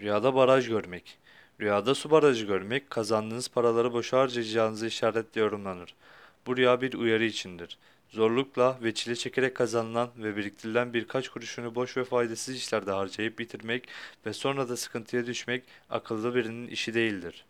Rüyada baraj görmek. Rüyada su barajı görmek, kazandığınız paraları boşa harcayacağınızı işaretle yorumlanır. Bu rüya bir uyarı içindir. Zorlukla ve çile çekerek kazanılan ve biriktirilen birkaç kuruşunu boş ve faydasız işlerde harcayıp bitirmek ve sonra da sıkıntıya düşmek akıllı birinin işi değildir.